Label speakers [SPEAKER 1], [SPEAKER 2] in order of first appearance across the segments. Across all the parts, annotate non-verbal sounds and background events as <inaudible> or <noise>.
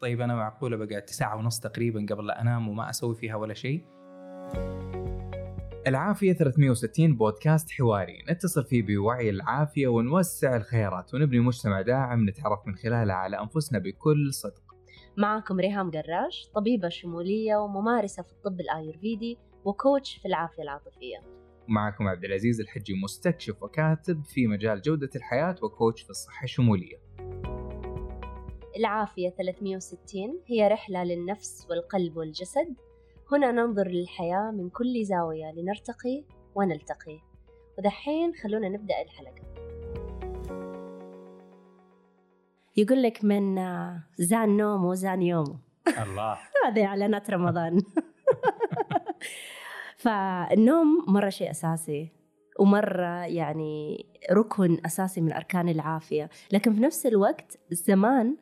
[SPEAKER 1] طيب أنا معقولة بقعد ساعه ونص تقريبا قبل لا أنام وما أسوي فيها ولا شيء؟ العافية 360 بودكاست حواري. نتصل فيه بوعي العافية ونوسع الخيارات ونبني مجتمع داعم نتعرف من خلاله على أنفسنا بكل صدق.
[SPEAKER 2] معكم ريهام قراش طبيبة شمولية وممارسة في الطب الآيurvedi وكوتش في العافية العاطفية.
[SPEAKER 1] ومعكم عبد العزيز الحجي مستكشف وكاتب في مجال جودة الحياة وكوتش في الصحة الشمولية.
[SPEAKER 2] العافية 360 هي رحلة للنفس والقلب والجسد. هنا ننظر للحياة من كل زاوية لنرتقي ونلتقي. ودحين خلونا نبدأ الحلقة. يقول لك من زان نوم وزان يوم
[SPEAKER 1] الله. <laughs>
[SPEAKER 2] هذه إعلانات رمضان. <laughs> فالنوم مرة شيء أساسي ومرة يعني ركن أساسي من أركان العافية. لكن في نفس الوقت زمان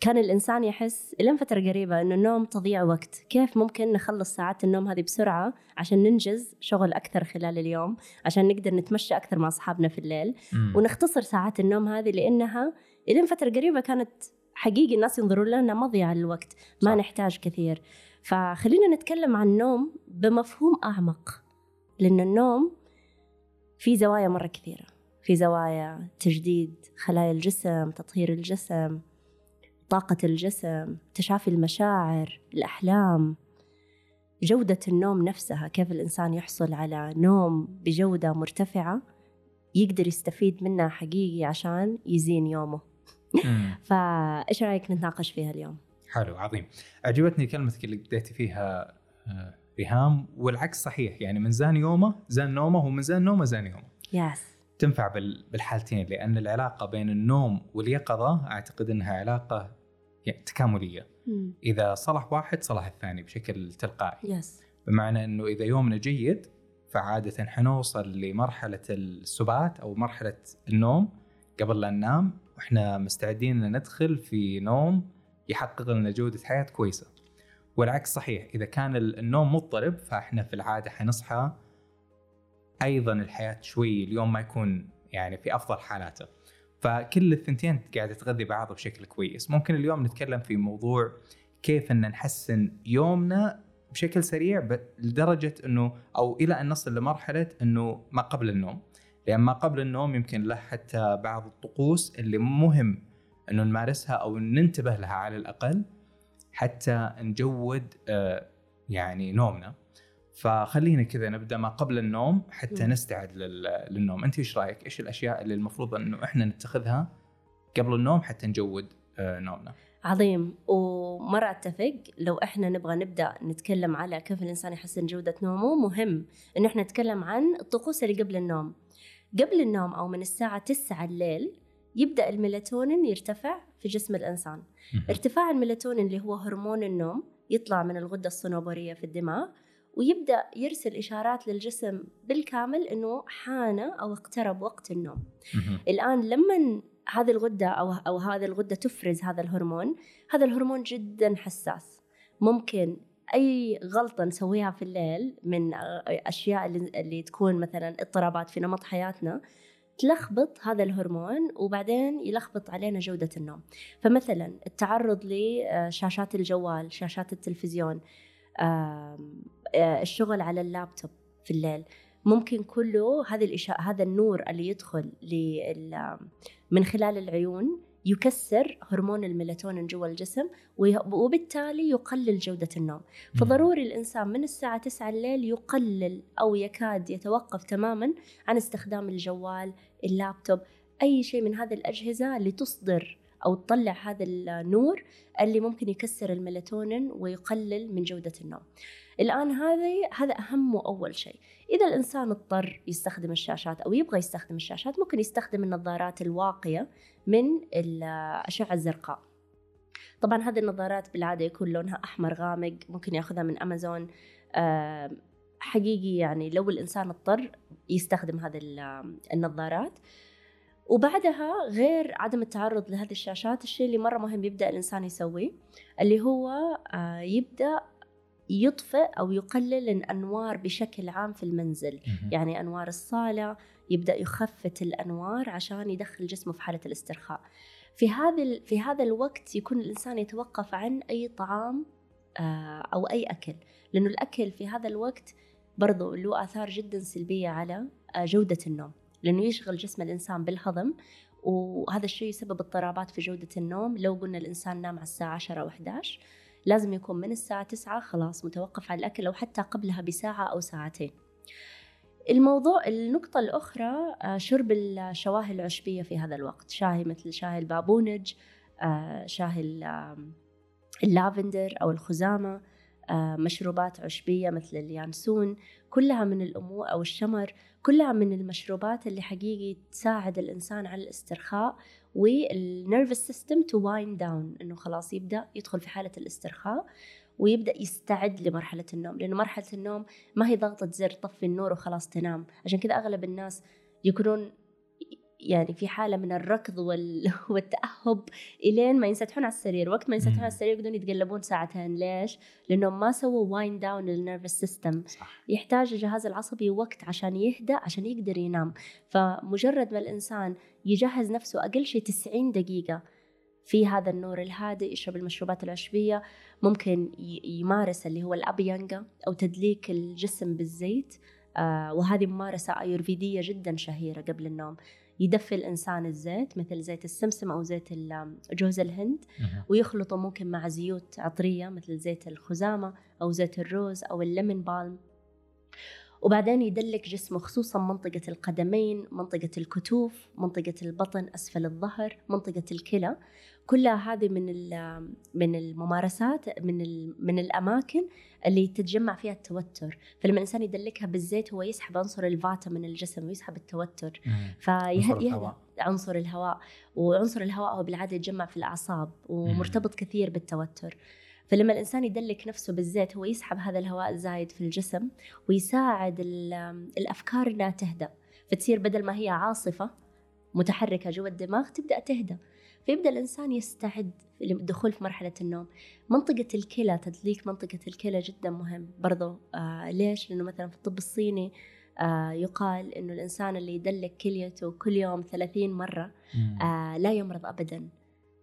[SPEAKER 2] كان الإنسان يحس إلين فترة قريبة إنه النوم تضييع وقت كيف ممكن نخلص ساعات النوم هذه بسرعة عشان ننجز شغل أكثر خلال اليوم عشان نقدر نتمشى أكثر مع أصحابنا في الليل
[SPEAKER 1] مم.
[SPEAKER 2] ونختصر ساعات النوم هذه لأنها إلين فترة قريبة كانت حقيقي الناس ينظرون لنا مضيعة للوقت ما
[SPEAKER 1] صح.
[SPEAKER 2] نحتاج كثير فخلينا نتكلم عن النوم بمفهوم أعمق لأن النوم في زوايا مرة كثيرة في زوايا تجديد خلايا الجسم تطهير الجسم طاقة الجسم تشافي المشاعر الأحلام جودة النوم نفسها كيف الإنسان يحصل على نوم بجودة مرتفعة يقدر يستفيد منها حقيقي عشان يزين يومه. <laughs> فإيش رأيك نتناقش فيها اليوم؟
[SPEAKER 1] حلو عظيم عجبتني كلمتك اللي بديتي فيها آه، ريهام والعكس صحيح يعني من زان يومه زان نومه ومن زان نومه زان يومه
[SPEAKER 2] yes
[SPEAKER 1] تنفع بال- بالحالتين لأن العلاقة بين النوم واليقظة أعتقد إنها علاقة يعني تكاملية إذا صلح واحد صلح الثاني بشكل تلقائي
[SPEAKER 2] yes
[SPEAKER 1] بمعنى إنه إذا يومنا جيد فعادة حنوصل لمرحلة السبات أو مرحلة النوم قبل لا ننام وإحنا مستعدين إن ندخل في نوم يحقق لنا جودة حياة كويسة. والعكس صحيح إذا كان ال- النوم مضطرب فإحنا في العادة حنصحى أيضا الحياة شوي اليوم ما يكون يعني في أفضل حالاته. فكل الثنتين قاعدة تغذي بعض بشكل كويس، ممكن اليوم نتكلم في موضوع كيف إن نحسن يومنا بشكل سريع لدرجة إنه أو إلى أن نصل لمرحلة إنه ما قبل النوم. لأن ما قبل النوم يمكن له حتى بعض الطقوس اللي مهم إنه نمارسها أو ننتبه لها على الأقل حتى نجود آه، يعني نومنا. فخلينا كذا نبدأ ما قبل النوم حتى. نستعد لل- للنوم، أنت إيش رأيك؟ إيش الأشياء اللي المفروض إنه إحنا نتخذها قبل النوم حتى نجود آه، نومنا؟
[SPEAKER 2] عظيم ومرة أتفق لو إحنا نبغى نبدأ نتكلم على كيف الإنسان يحسن جودة نومه مهم إن إحنا نتكلم عن الطقوس اللي قبل النوم قبل النوم أو من الساعة 9 الليل يبدأ الميلاتونين يرتفع في جسم الإنسان ارتفاع الميلاتونين اللي هو هرمون النوم يطلع من الغدة الصنوبرية في الدماغ ويبدأ يرسل إشارات للجسم بالكامل إنه حان أو اقترب وقت النوم. الآن لما هذه الغدة أو أو هذه الغدة تفرز هذا الهرمون، هذا الهرمون جدا حساس. ممكن أي غلطة نسويها في الليل من أشياء اللي, اللي تكون مثلا اضطرابات في نمط حياتنا تلخبط هذا الهرمون وبعدين يلخبط علينا جودة النوم. فمثلا التعرض لشاشات الجوال، شاشات التلفزيون، الشغل على اللابتوب في الليل. ممكن كله هذه الإشاء هذا النور اللي يدخل لل- من خلال العيون يكسر هرمون الميلاتونين جوا الجسم وبالتالي يقلل جودة النوم. فضروري الإنسان من الساعة 9 الليل يقلل أو يكاد يتوقف تماما عن استخدام الجوال اللابتوب أي شيء من هذه الأجهزة اللي تصدر أو تطلع هذا النور اللي ممكن يكسر الميلاتونين ويقلل من جودة النوم. الآن هذه هذا أهم وأول شيء. إذا الإنسان اضطر يستخدم الشاشات أو يبغى يستخدم الشاشات ممكن يستخدم النظارات الواقية من الأشعة الزرقاء. طبعا هذه النظارات بالعادة يكون لونها أحمر غامق ممكن يأخذها من أمازون. حقيقي يعني لو الإنسان اضطر يستخدم هذه ال- النظارات وبعدها غير عدم التعرض لهذه الشاشات الشيء اللي مرة مهم يبدأ الإنسان يسويه اللي هو آه، يبدأ يطفئ أو يقلل الأنوار بشكل عام في المنزل. يعني أنوار الصالة يبدأ يخفت الأنوار عشان يدخل جسمه في حالة الاسترخاء. في هذا في هذا الوقت يكون الإنسان يتوقف عن أي طعام آه، أو أي أكل. لأنه الأكل في هذا الوقت برضو له آثار جدا سلبية على آه، جودة النوم. لأنه يشغل جسم الإنسان بالهضم وهذا الشيء يسبب اضطرابات في جودة النوم. لو قلنا الإنسان نام على الساعة 10 أو 11 لازم يكون من الساعة 9 خلاص متوقف عن الأكل أو حتى قبلها بساعة أو ساعتين. الموضوع النقطة الأخرى آه، شرب الشواهي العشبية في هذا الوقت. شاهي مثل شاهي البابونج آه، شاهي اللافندر أو الخزامة. مشروبات عشبية مثل اليانسون كلها من الأمور أو الشمر كلها من المشروبات اللي حقيقي تساعد الإنسان على الاسترخاء وال nervous system to wind down إنه خلاص يبدأ يدخل في حالة الاسترخاء ويبدأ يستعد لمرحلة النوم لأنه مرحلة النوم ما هي ضغطة زر طفي النور وخلاص تنام. عشان كذا أغلب الناس يكونون يعني في حالة من الركض وال... <laughs> والتأهب إلين ما ينسدحون على السرير. وقت ما ينسدحون على السرير يقدرون يتقلبون ساعتين. ليش؟ لأنهم ما سووا wind down لل nervous system يحتاج الجهاز العصبي وقت عشان يهدأ عشان يقدر ينام. فمجرد ما الإنسان يجهز نفسه أقل شيء 90 دقيقة في هذا النور الهادئ يشرب المشروبات العشبية ممكن يمارس اللي هو الأبيانجا أو تدليك الجسم بالزيت. آه وهذه ممارسة أيورفيدية جدا شهيرة قبل النوم. يدفي الإنسان الزيت مثل زيت السمسم أو زيت جوز الهند ويخلطه ممكن مع زيوت عطرية مثل زيت الخزامة أو زيت الروز أو الليمون بالم. وبعدين يدلك جسمه خصوصا منطقة القدمين منطقة الكتوف منطقة البطن أسفل الظهر منطقة الكلى. كلها هذه من من الممارسات من من الأماكن اللي تتجمع فيها التوتر. فلما الإنسان يدلكها بالزيت هو يسحب عنصر الفاتا من الجسم ويسحب التوتر.
[SPEAKER 1] فيهدى
[SPEAKER 2] عنصر الهواء. وعنصر الهواء هو بالعادة يتجمع في الأعصاب ومرتبط كثير بالتوتر. فلما الإنسان يدلك نفسه بالزيت هو يسحب هذا الهواء الزايد في الجسم ويساعد الأفكار إنها تهدأ. فتصير بدل ما هي عاصفة متحركة جوا الدماغ تبدأ تهدى فيبدأ الإنسان يستعد للدخول في مرحلة النوم. منطقة الكلى تدليك منطقة الكلى جدا مهم. برضو آه ليش؟ لأنه مثلا في الطب الصيني آه يقال إنه الإنسان اللي يدلك كليته كل يوم 30 مرة آه لا يمرض ابدا.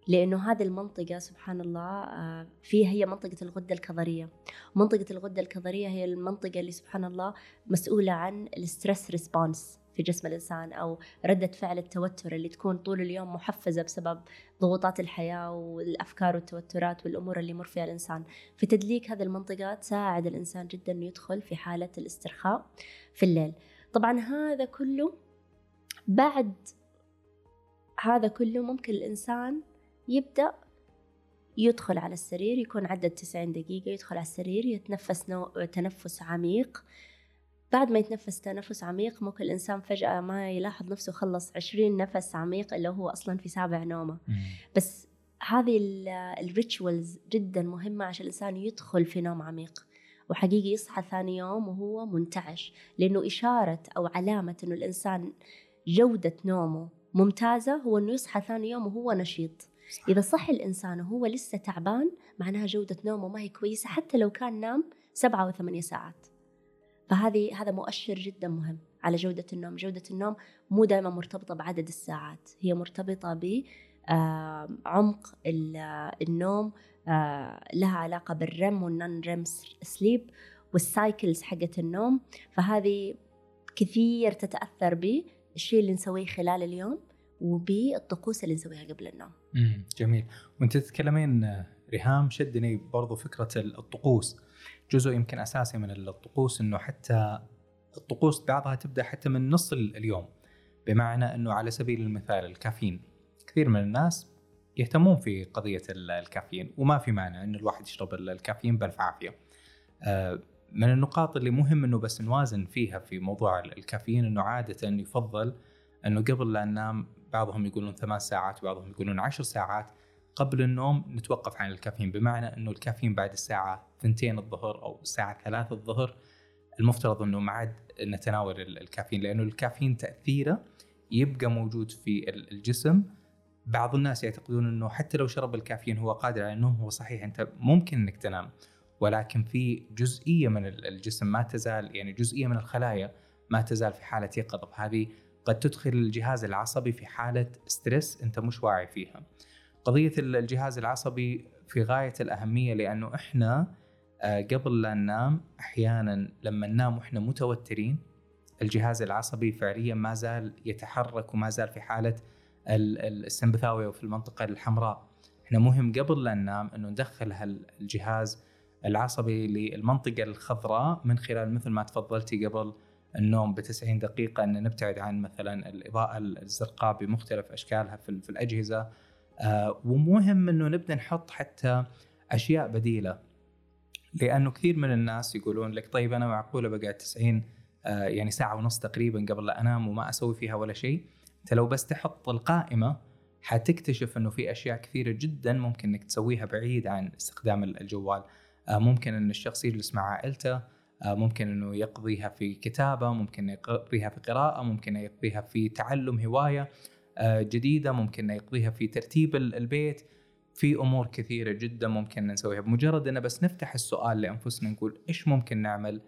[SPEAKER 2] لأنه هذه المنطقة سبحان الله آه فيها هي منطقة الغدة الكظرية. منطقة الغدة الكظرية هي المنطقة اللي سبحان الله مسؤولة عن ال stress response في جسم الإنسان أو ردة فعل التوتر اللي تكون طول اليوم محفزة بسبب ضغوطات الحياة والأفكار والتوترات والأمور اللي يمر فيها الإنسان. في تدليك هذه المنطقة تساعد الإنسان جدا أنه يدخل في حالة الاسترخاء في الليل. طبعا هذا كله بعد هذا كله ممكن الإنسان يبدأ يدخل على السرير يكون عدد 90 دقيقة يدخل على السرير يتنفس نو... تنفس عميق. بعد ما يتنفس تنفس عميق ممكن الإنسان فجأة ما يلاحظ نفسه خلص عشرين نفس عميق إلا هو أصلا في سابع نومة. بس هذه الريتشوالز جدا مهمة عشان الإنسان يدخل في نوم عميق. وحقيقي يصحى ثاني يوم وهو منتعش لأنه إشارة أو علامة أنه الإنسان جودة نومه ممتازة هو أنه يصحى ثاني يوم وهو نشيط. إذا صحي الإنسان وهو لسه تعبان معناها جودة نومه ما هي كويسة حتى لو كان نام سبعة أو ثمانية ساعات. فهذه هذا مؤشر جدا مهم على جودة النوم. جودة النوم مو دائما مرتبطة بعدد الساعات هي مرتبطة بعمق النوم لها علاقة بال REM وال non-REM sleep وال cycles حقت النوم. فهذه كثير تتأثر بالشيء اللي نسويه خلال اليوم وبالطقوس اللي نسويها قبل النوم.
[SPEAKER 1] جميل. وانت تتكلمين ريهام شدني برضو فكرة الطقوس. جزء يمكن أساسي من الطقوس إنه حتى الطقوس بعضها تبدأ حتى من نص اليوم بمعنى إنه على سبيل المثال الكافيين. كثير من الناس يهتمون في قضية الكافيين وما في مانع انه الواحد يشرب الكافيين بألف عافية. آه، من النقاط اللي مهم إنه بس نوازن فيها في موضوع الكافيين إنه عادة يفضل إنه قبل لا ننام بعضهم يقولون ثمان ساعات وبعضهم يقولون عشر ساعات. قبل النوم نتوقف عن الكافيين بمعنى إنه الكافيين بعد الساعة 2 الظهر أو الساعة 3 الظهر المفترض إنه ما عاد نتناول الكافيين لأنه الكافيين تأثيره يبقى موجود في الجسم. بعض الناس يعتقدون إنه حتى لو شرب الكافيين هو قادر على النوم هو صحيح أنت ممكن إنك تنام ولكن في جزئية من الجسم ما تزال يعني جزئية من الخلايا ما تزال في حالة يقظه هذه قد تدخل الجهاز العصبي في حالة ستريس أنت مش واعي فيها. قضية الجهاز العصبي في غاية الأهمية لأنه إحنا آه، قبل لا ننام أحيانا لما ننام وإحنا متوترين الجهاز العصبي فعليا ما زال يتحرك وما زال في حالة السمبثاوية وفي المنطقة الحمراء. إحنا مهم قبل لا ننام إنه ندخل هالجهاز العصبي للمنطقة الخضراء من خلال مثل ما تفضلتي قبل النوم ب 90 دقيقة إن نبتعد عن مثلا الإضاءة الزرقاء بمختلف أشكالها في, في الأجهزة. آه ومهم إنه نبدأ نحط حتى أشياء بديلة لأنه كثير من الناس يقولون لك طيب أنا معقولة بقعد 90 آه يعني ساعة ونص تقريبا قبل لا أنام وما أسوي فيها ولا شيء. أنت لو بس تحط القائمة حتكتشف إنه في أشياء كثيرة جدا ممكن إنك تسويها بعيد عن استخدام الجوال. آه ممكن إن الشخص يجلس مع عائلته ممكن إنه يقضيها في كتابة ممكن يقضيها في قراءة ممكن يقضيها في تعلم هواية آه جديدة ممكن يقضيها في ترتيب البيت. في أمور كثيرة جدا ممكن نسويها. بمجرد ان بس نفتح السؤال لأنفسنا نقول إيش ممكن نعمل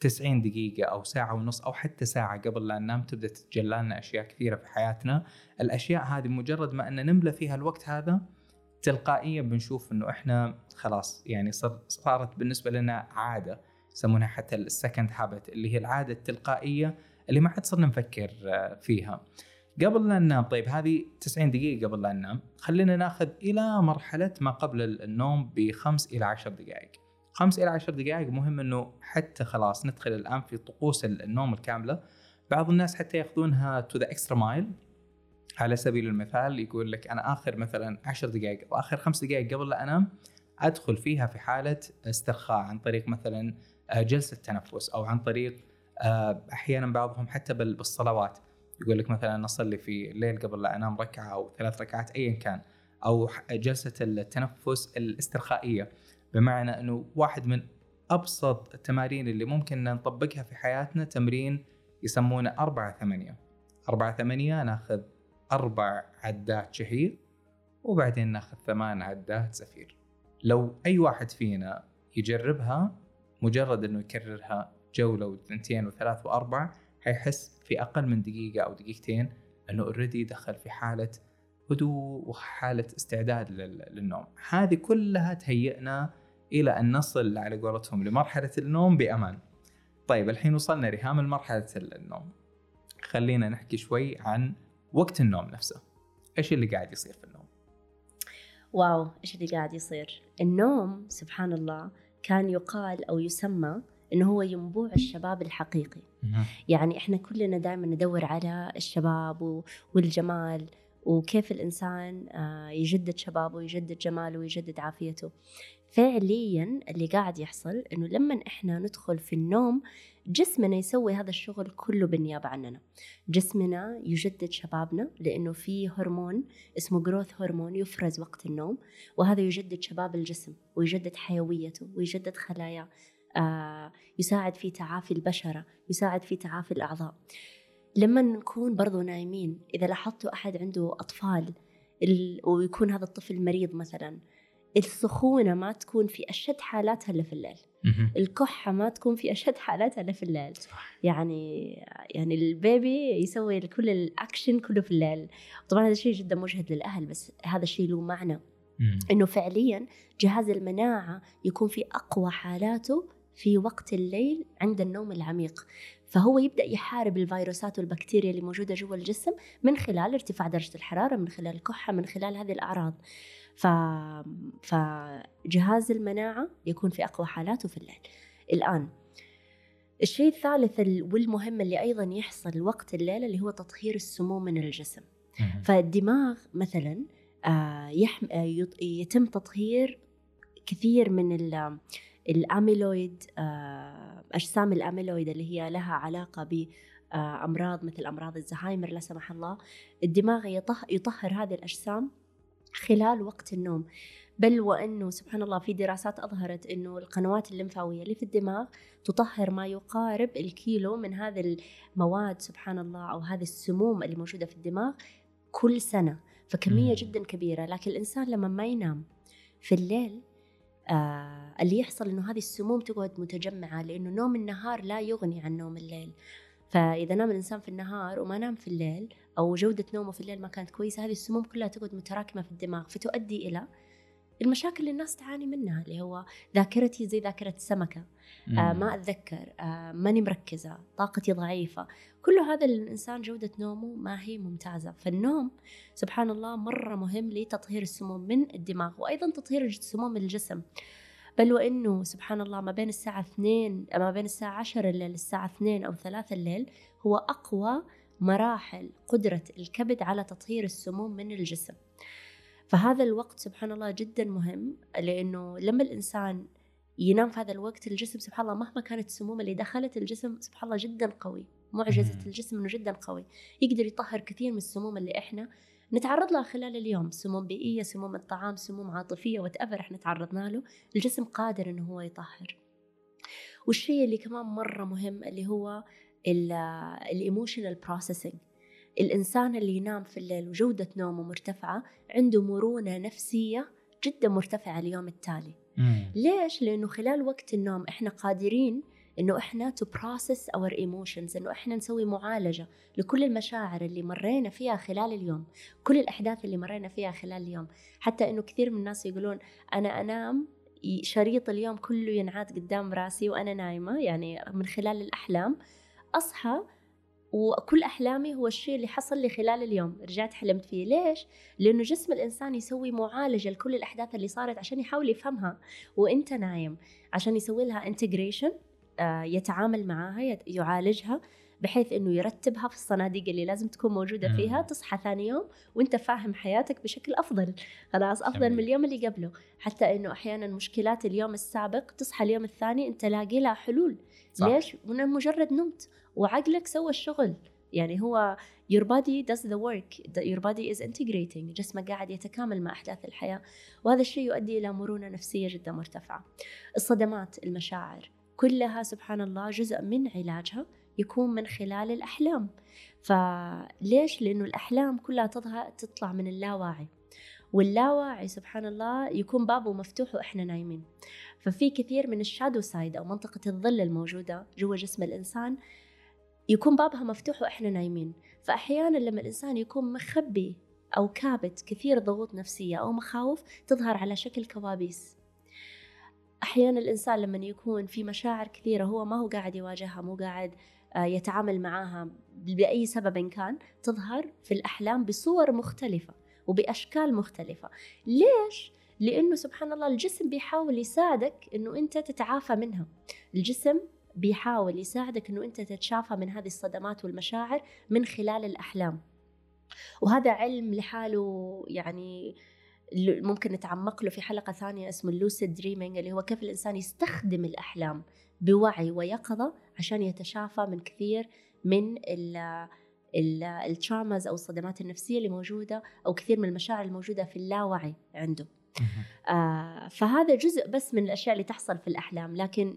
[SPEAKER 1] 90 دقيقة أو ساعة ونص أو حتى ساعة قبل لا ننام تبدأ تتجلى لنا أشياء كثيرة في حياتنا. الأشياء هذه مجرد ما أن نملى فيها الوقت هذا تلقائيا بنشوف أنه إحنا خلاص يعني صارت بالنسبة لنا عادة. يسمونها حتى ال second habit اللي هي العادة التلقائية اللي ما حد صرنا نفكر فيها. قبل لا ننام طيب هذه 90 دقيقة قبل لا ننام. خلينا ناخذ إلى مرحلة ما قبل النوم بخمس إلى عشر دقائق. خمس إلى عشر دقائق مهم أنه حتى خلاص ندخل الآن في طقوس النوم الكاملة. بعض الناس حتى يأخذونها to the extra mile على سبيل المثال يقول لك أنا آخر مثلا عشر دقائق أو آخر خمس دقائق قبل لا أنام أدخل فيها في حالة استرخاء عن طريق مثلا آه، جلسة تنفس أو عن طريق آه، أحيانا بعضهم حتى بالصلوات. يقول لك مثلا أصلي في الليل قبل لا أنام ركعة أو ثلاث ركعات ايا كان أو جلسة التنفس الاسترخائية. بمعنى أنه واحد من أبسط التمارين اللي ممكن نطبقها في حياتنا تمرين يسمونه أربعة ثمانية. أربعة ثمانية ناخذ أربع عدات شهيق وبعدين ناخذ ثمان عدات زفير. لو أي واحد فينا يجربها مجرد أنه يكررها جولة وثنتين وثلاث وأربع حيحس في أقل من دقيقة أو دقيقتين إنه اوريدي دخل في حالة هدوء وحالة استعداد للنوم. هذه كلها تهيئنا إلى أن نصل على قولتهم لمرحلة النوم بأمان. طيب الحين وصلنا ريهام لمرحله النوم. خلينا نحكي شوي عن وقت النوم نفسه. إيش اللي قاعد يصير في النوم؟
[SPEAKER 2] واو إيش اللي قاعد يصير؟ النوم سبحان الله كان يقال أو يسمى إنه هو ينبوع الشباب الحقيقي. يعني إحنا كلنا دائما ندور على الشباب والجمال وكيف الإنسان آه، يجدد شبابه ويجدد جماله ويجدد عافيته. فعليا اللي قاعد يحصل إنه لما إحنا ندخل في النوم جسمنا يسوي هذا الشغل كله بالنيابة عننا. جسمنا يجدد شبابنا لإنه في هرمون اسمه جروث هرمون يفرز وقت النوم وهذا يجدد شباب الجسم ويجدد حيويته ويجدد خلاياه آه، يساعد في تعافي البشرة يساعد في تعافي الأعضاء. لما نكون برضو نايمين إذا لاحظتوا أحد عنده أطفال ويكون هذا الطفل مريض مثلا السخونة ما تكون في أشد حالاتها إلا في الليل. الكحة ما تكون في أشد حالاتها إلا في الليل. صح. يعني يعني البيبي يسوي كل الأكشن كله في الليل. طبعا هذا الشيء جدا مجهد للأهل بس هذا الشيء له معنى. إنه فعليا جهاز المناعة يكون في أقوى حالاته في وقت الليل عند النوم العميق. فهو يبدأ يحارب الفيروسات والبكتيريا اللي موجودة جوا الجسم من خلال ارتفاع درجة الحرارة من خلال الكحة من خلال هذه الأعراض. ف... فجهاز المناعة يكون في أقوى حالاته في الليل الآن الشيء الثالث والمهم اللي أيضا يحصل وقت الليل اللي هو تطهير السموم من الجسم. فالدماغ مثلا آه، يتم تطهير كثير من الأميلويد آه، أجسام الأميلويد اللي هي لها علاقة بامراض مثل أمراض الزهايمر لا سمح الله. الدماغ يطهر هذه الأجسام خلال وقت النوم. بل وأنه سبحان الله في دراسات أظهرت إنه القنوات الليمفاويه اللي في الدماغ تطهر ما يقارب الكيلو من هذه المواد سبحان الله أو هذه السموم اللي موجودة في الدماغ كل سنة. فكمية جدا كبيرة. لكن الإنسان لما ما ينام في الليل آه اللي يحصل إنه هذه السموم تقعد متجمعة لإنه نوم النهار لا يغني عن نوم الليل. فإذا نام الإنسان في النهار وما نام في الليل أو جودة نومه في الليل ما كانت كويسة هذه السموم كلها تقعد متراكمة في الدماغ فتؤدي إلى المشاكل اللي الناس تعاني منها اللي هو ذاكرتي زي ذاكرة السمكة آه ما أتذكر آه ماني مركزة طاقتي ضعيفة كل هذا الإنسان جودة نومه ما هي ممتازة. فالنوم سبحان الله مرة مهم لتطهير السموم من الدماغ وأيضا تطهير سموم الجسم. بل وإنه سبحان الله ما بين الساعة 2 ما بين الساعة 10 الليل للساعه 2 أو 3 الليل هو أقوى مراحل قدرة الكبد على تطهير السموم من الجسم. فهذا الوقت سبحان الله جدا مهم لأنه لما الإنسان ينام في هذا الوقت الجسم سبحان الله مهما كانت السموم اللي دخلت الجسم سبحان الله جدا قوي. معجزة الجسم إنه جدا قوي. يقدر يطهر كثير من السموم اللي إحنا نتعرض لها خلال اليوم. سموم بيئية سموم الطعام سموم عاطفية وات إحنا تعرضنا له الجسم قادر إنه هو يطهر. والشيء اللي كمان مرة مهم اللي هو ال emotional processing الإنسان اللي ينام في الليل وجودة نومه مرتفعة عنده مرونة نفسية جدا مرتفعة اليوم التالي مم. ليش؟ لأنه خلال وقت النوم إحنا قادرين إنه إحنا to process our emotions إنه إحنا نسوي معالجة لكل المشاعر اللي مرينا فيها خلال اليوم كل الأحداث اللي مرينا فيها خلال اليوم حتى إنه كثير من الناس يقولون أنا أنام شريط اليوم كله ينعاد قدام راسي وأنا نايمة يعني من خلال الأحلام أصحى وكل أحلامي هو الشيء اللي حصل لي خلال اليوم. رجعت حلمت فيه. ليش؟ لأنه جسم الإنسان يسوي معالجة لكل الأحداث اللي صارت عشان يحاول يفهمها. وإنت نايم عشان يسوي لها انتجريشن آه، يتعامل معاها يعالجها. بحيث إنه يرتبها في الصناديق اللي لازم تكون موجودة فيها تصحى ثاني يوم وأنت فاهم حياتك بشكل أفضل. خلاص أفضل من اليوم اللي قبله. حتى إنه أحيانا مشكلات اليوم السابق تصحى اليوم الثاني أنت لاقي لها حلول. صح. ليش؟ من مجرد نمت. وعقلك سوى الشغل. يعني هو your body does the work. Your body is integrating. جسمك قاعد يتكامل مع أحداث الحياة. وهذا الشيء يؤدي إلى مرونة نفسية جدا مرتفعة. الصدمات المشاعر كلها سبحان الله جزء من علاجها. يكون من خلال الأحلام. فليش؟ لأنه الأحلام كلها تظهر تطلع من اللاواعي. واللاواعي سبحان الله يكون بابه مفتوح وإحنا نايمين. ففي كثير من ال shadow side أو منطقة الظل الموجودة جوا جسم الإنسان يكون بابها مفتوح وإحنا نايمين. فأحيانا لما الإنسان يكون مخبي أو كابت كثير ضغوط نفسية أو مخاوف تظهر على شكل كوابيس. أحيانا الإنسان لما يكون في مشاعر كثيرة هو ما هو قاعد يواجهها مو قاعد يتعامل معاها بأي سبب كان تظهر في الأحلام بصور مختلفة وبأشكال مختلفة. ليش؟ لأنه سبحان الله الجسم بيحاول يساعدك إنه أنت تتعافى منها. الجسم بيحاول يساعدك إنه أنت تتشافى من هذه الصدمات والمشاعر من خلال الأحلام. وهذا علم لحاله يعني ممكن نتعمق له في حلقة ثانية اسمه ال lucid dreaming اللي هو كيف الإنسان يستخدم الأحلام. بوعي ويقظة عشان يتشافى من كثير من ال traumas أو الصدمات النفسية اللي موجودة أو كثير من المشاعر الموجودة في اللاوعي عنده. آه فهذا جزء بس من الأشياء اللي تحصل في الأحلام لكن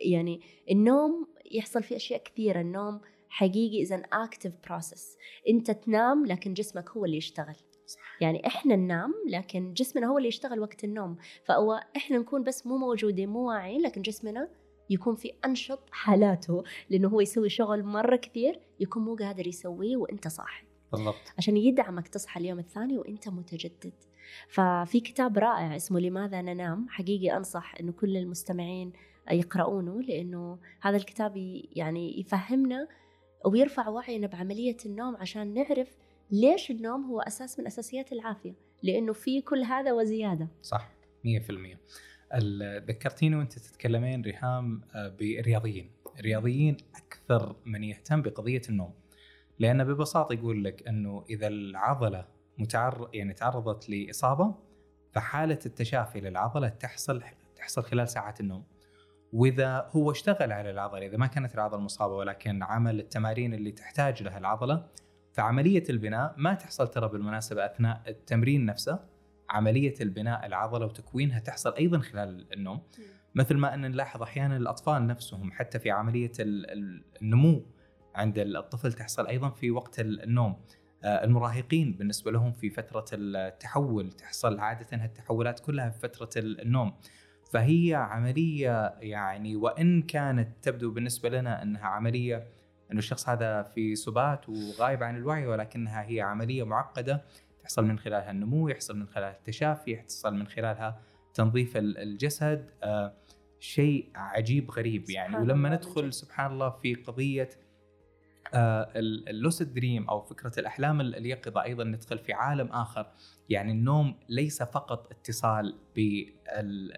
[SPEAKER 2] يعني النوم يحصل فيه أشياء كثيرة النوم حقيقي is an active process أنت تنام لكن جسمك هو اللي يشتغل. يعني إحنا ننام لكن جسمنا هو اللي يشتغل وقت النوم. فهو إحنا نكون بس مو موجودين مو واعيين لكن جسمنا يكون في أنشط حالاته لأنه هو يسوي شغل مرة كثير يكون مو قادر يسويه وأنت صاحي.
[SPEAKER 1] بالضبط.
[SPEAKER 2] عشان يدعمك تصحى اليوم الثاني وأنت متجدد. ففي كتاب رائع اسمه لماذا ننام؟ حقيقي أنصح إنه كل المستمعين يقرؤونه لأنه هذا الكتاب يعني يفهمنا ويرفع وعينا بعملية النوم عشان نعرف ليش النوم هو أساس من أساسيات العافية. لأنه في كل هذا وزيادة.
[SPEAKER 1] صح 100% ذكرتيني وأنت تتكلمين ريهام آه، بالرياضيين الرياضيين أكثر من يهتم بقضية النوم. لأن ببساطه يقول لك أنه إذا العضلة متعرض يعني تعرضت لإصابة فحالة التشافي للعضلة تحصل تحصل خلال ساعات النوم. وإذا هو اشتغل على العضلة إذا ما كانت العضلة مصابة ولكن عمل التمارين اللي تحتاج لها العضلة فعملية البناء ما تحصل ترى بالمناسبة أثناء التمرين نفسه. عملية البناء العضلة وتكوينها تحصل أيضا خلال النوم. مثل ما أن نلاحظ أحيانا الأطفال نفسهم حتى في عملية النمو عند الطفل تحصل أيضا في وقت النوم. آه، المراهقين بالنسبة لهم في فترة التحول تحصل عادة التحولات كلها في فترة النوم. فهي عملية يعني وإن كانت تبدو بالنسبة لنا أنها عملية انه الشخص هذا في سبات وغايب عن الوعي ولكنها هي عملية معقدة تحصل من خلالها النمو يحصل من خلالها التشافي يحصل من خلالها تنظيف الجسد آه شيء عجيب غريب يعني. ولما ندخل سبحان الله في قضية آه اللوسيد دريم أو فكرة الأحلام اليقظه أيضا ندخل في عالم آخر يعني النوم ليس فقط اتصال ب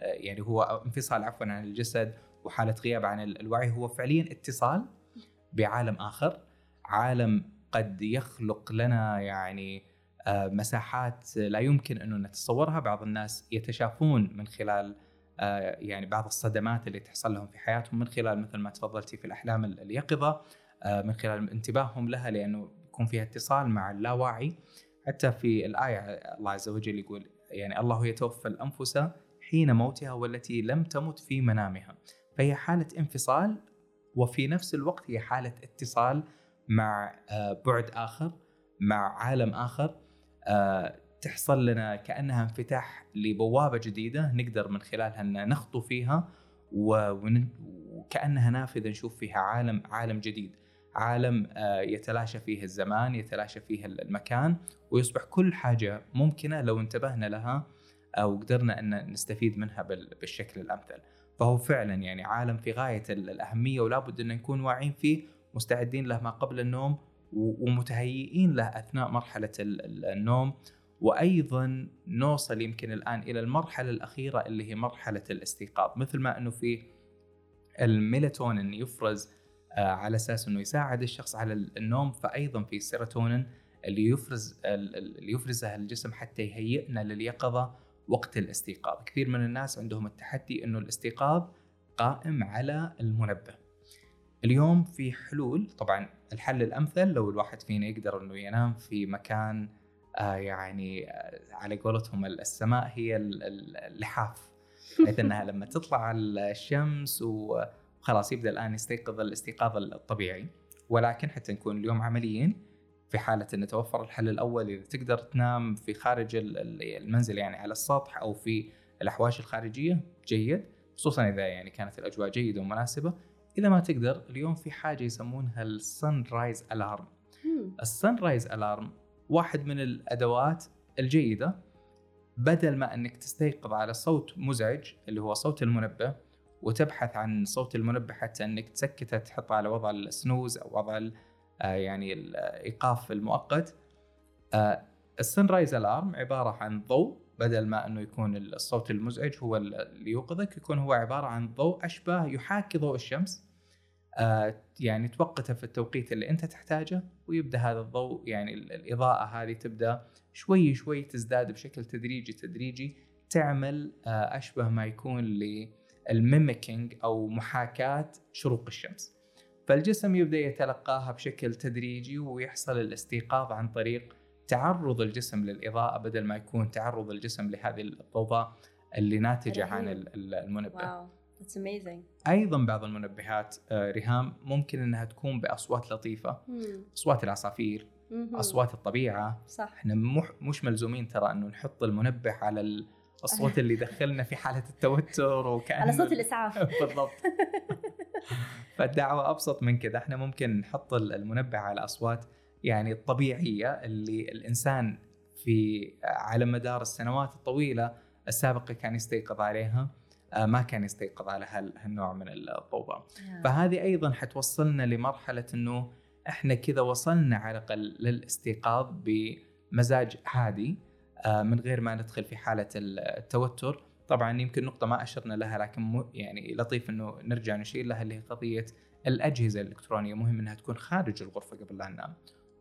[SPEAKER 1] يعني هو انفصال عفوا عن الجسد وحالة غياب عن الوعي هو فعليا اتصال بعالم آخر. عالم قد يخلق لنا يعني مساحات لا يمكن أنه نتصورها. بعض الناس يتشافون من خلال آه، يعني بعض الصدمات اللي تحصل لهم في حياتهم من خلال مثل ما تفضلتي في الأحلام اليقظة آه، من خلال انتباههم لها لأنه يكون فيها اتصال مع اللاواعي حتى في الآية الله عز وجل يقول يعني الله يتوفى الأنفس حين موتها والتي لم تمت في منامها. فهي حالة انفصال وفي نفس الوقت هي حالة اتصال مع بعد آخر مع عالم آخر. تحصل لنا كأنها انفتاح لبوابة جديدة نقدر من خلالها إن نخطو فيها وكأنها نافذة نشوف فيها عالم عالم جديد. عالم آه، يتلاشى فيه الزمان يتلاشى فيه المكان ويصبح كل حاجة ممكنة لو انتبهنا لها أو قدرنا إن نستفيد منها بالشكل الأمثل. فهو فعلا يعني عالم في غاية الأهمية ولا بد إن نكون واعيين فيه مستعدين له ما قبل النوم ومتهيئين له أثناء مرحلة النوم. وأيضا نوصل يمكن الآن إلى المرحلة الأخيرة اللي هي مرحلة الاستيقاظ. مثل ما أنه في الميلاتونين يفرز آه، على أساس أنه يساعد الشخص على النوم فايضا في السيروتونين اللي يفرز اللي يفرزها الجسم حتى يهيئنا لليقظة وقت الاستيقاظ. كثير من الناس عندهم التحدي أنه الاستيقاظ قائم على المنبه. اليوم في حلول. طبعا الحل الأمثل لو الواحد فينا يقدر إنه ينام في مكان آه، يعني آه، على قولتهم السماء هي اللحاف. <laughs> بحيث إنها لما تطلع الشمس وخلاص يبدأ الآن يستيقظ الاستيقاظ الطبيعي. ولكن حتى نكون اليوم عمليين في حالة أن توفر الحل الأول إذا تقدر تنام في خارج المنزل يعني على السطح أو في الأحواش الخارجية جيد. خصوصا إذا يعني كانت الأجواء جيدة ومناسبة. إذا ما تقدر اليوم في حاجة يسمونها ال sunrise alarm ال sunrise alarm واحد من الأدوات الجيدة. بدل ما إنك تستيقظ على صوت مزعج اللي هو صوت المنبه وتبحث عن صوت المنبه حتى إنك تسكته تحطه على وضع ال snooze أو وضع آه، يعني الايقاف المؤقت. ال sunrise alarm عبارة عن ضوء بدل ما إنه يكون الصوت المزعج هو اللي يوقظك يكون هو عبارة عن ضوء اشبه يحاكي ضوء الشمس. آه، يعني توقته في التوقيت اللي انت تحتاجه ويبدأ هذا الضوء يعني الإضاءة هذه تبدأ شوي شوي تزداد بشكل تدريجي تدريجي تعمل آه، أشبه ما يكون لل mimicking أو محاكاة شروق الشمس. فالجسم يبدأ يتلقاها بشكل تدريجي ويحصل الاستيقاظ عن طريق تعرض الجسم للإضاءة بدل ما يكون تعرض الجسم لهذه الضوضاء اللي ناتجة عن المنبه. wow.
[SPEAKER 2] That's amazing.
[SPEAKER 1] أيضا بعض المنبهات آه، ريهام ممكن إنها تكون بأصوات لطيفة أصوات العصافير أصوات الطبيعة.
[SPEAKER 2] صح.
[SPEAKER 1] إحنا مش ملزومين ترى إنه نحط المنبه على الصوت اللي يدخلنا في حالة التوتر وكأن
[SPEAKER 2] على صوت الإسعاف. <laughs>
[SPEAKER 1] بالضبط. <laughs> فالدعوة أبسط من كذا إحنا ممكن نحط المنبه على أصوات يعني الطبيعية اللي الإنسان في على مدار السنوات الطويلة السابقة كان يستيقظ عليها. آه، ما كان يستيقظ على هالنوع من الضوضاء. فهذه أيضا حتوصلنا لمرحلة إنه إحنا كذا وصلنا على الأقل للاستيقاظ بمزاج هادي آه، من غير ما ندخل في حالة التوتر. طبعا يمكن نقطة ما أشرنا لها لكن يعني لطيف أنه نرجع نشير لها اللي هي قضية الأجهزة الإلكترونية. مهم أنها تكون خارج الغرفة قبل لا ننام.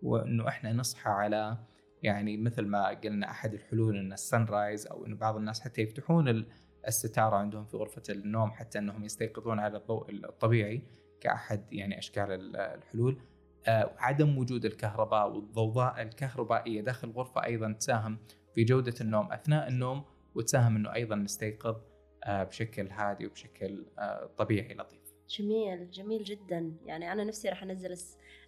[SPEAKER 1] وأنه إحنا نصحى على يعني مثل ما قلنا أحد الحلول أن السن رايز أو أنه بعض الناس حتى يفتحون الستارة عندهم في غرفة النوم حتى أنهم يستيقظون على الضوء الطبيعي كأحد يعني أشكال الحلول آه، عدم وجود الكهرباء والضوضاء الكهربائية داخل الغرفة أيضا تساهم في جودة النوم أثناء النوم وتساهم أنه أيضا نستيقظ آه، بشكل هادي وبشكل آه، طبيعي لطيف.
[SPEAKER 2] جميل جميل جدا. يعني أنا نفسي راح أنزل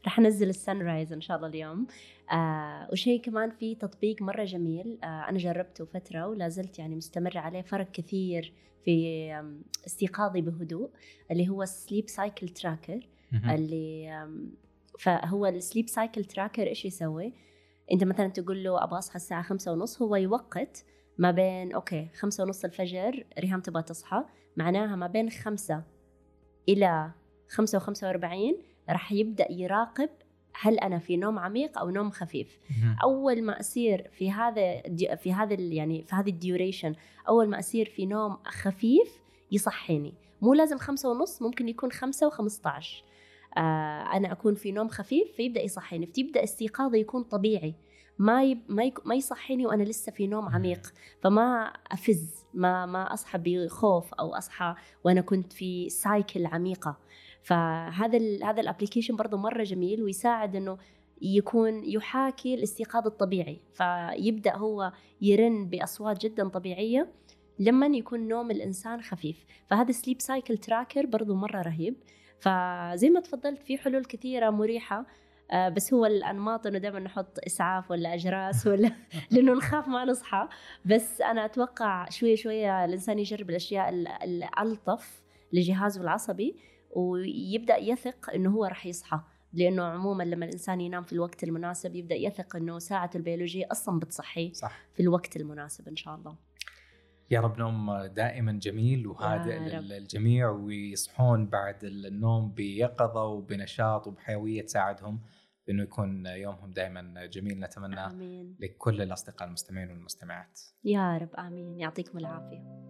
[SPEAKER 2] راح أنزل السن رايز إن شاء الله اليوم. آه وشيء كمان في تطبيق مرة جميل آه أنا جربته فترة ولا زلت يعني مستمره عليه فرق كثير في استيقاظي بهدوء اللي هو sleep cycle tracker اللي فهو ال sleep cycle tracker إيش يسوي؟ أنت مثلا تقول له أبغى أصحى الساعة خمسة ونص هو يوقت ما بين okay خمسة ونص الفجر ريهام تبغى تصحى معناها ما بين خمسة إلى خمسة وخمسة وأربعين راح يبدأ يراقب هل أنا في نوم عميق أو نوم خفيف. أول ما أصير في هذا في هذا يعني في هذه ال duration أول ما أصير في نوم خفيف يصحيني. مو لازم خمسة ونص ممكن يكون خمسة وخمسة عشر آه أنا أكون في نوم خفيف فيبدأ يصحيني. فتبدأ استيقاظي يكون طبيعي. ما يب ما, يك ما يصحيني وأنا لسه في نوم عميق. فما أفز. ما ما أصحى بخوف أو أصحى وأنا كنت في cycle عميقة. فهذا هذا ال application برضه مرة جميل ويساعد إنه يكون يحاكي الاستيقاظ الطبيعي. فيبدأ هو يرن بأصوات جدا طبيعية لما يكون نوم الإنسان خفيف. فهذا sleep cycle tracker برضو مرة رهيب. فزي ما تفضلت في حلول كثيرة مريحة بس هو الأنماط إنه دائما نحط إسعاف ولا أجراس ولا <laughs> لأنه نخاف ما نصحى. بس أنا أتوقع شوية شوية الإنسان يجرب الأشياء الألطف لجهازه العصبي ويبدأ يثق إنه هو راح يصحى. لأنه عموما لما الإنسان ينام في الوقت المناسب يبدأ يثق إنه ساعته البيولوجية أصلا بتصحيه
[SPEAKER 1] صح.
[SPEAKER 2] في الوقت المناسب إن شاء الله.
[SPEAKER 1] يا رب نوم دائما جميل وهادئ للجميع ويصحون بعد النوم بيقظة وبنشاط وبحيوية تساعدهم. بانه يكون يومهم دائما جميل. نتمنى
[SPEAKER 2] آمين.
[SPEAKER 1] لكل الأصدقاء المستمعين والمستمعات.
[SPEAKER 2] يا رب. آمين. يعطيكم العافية.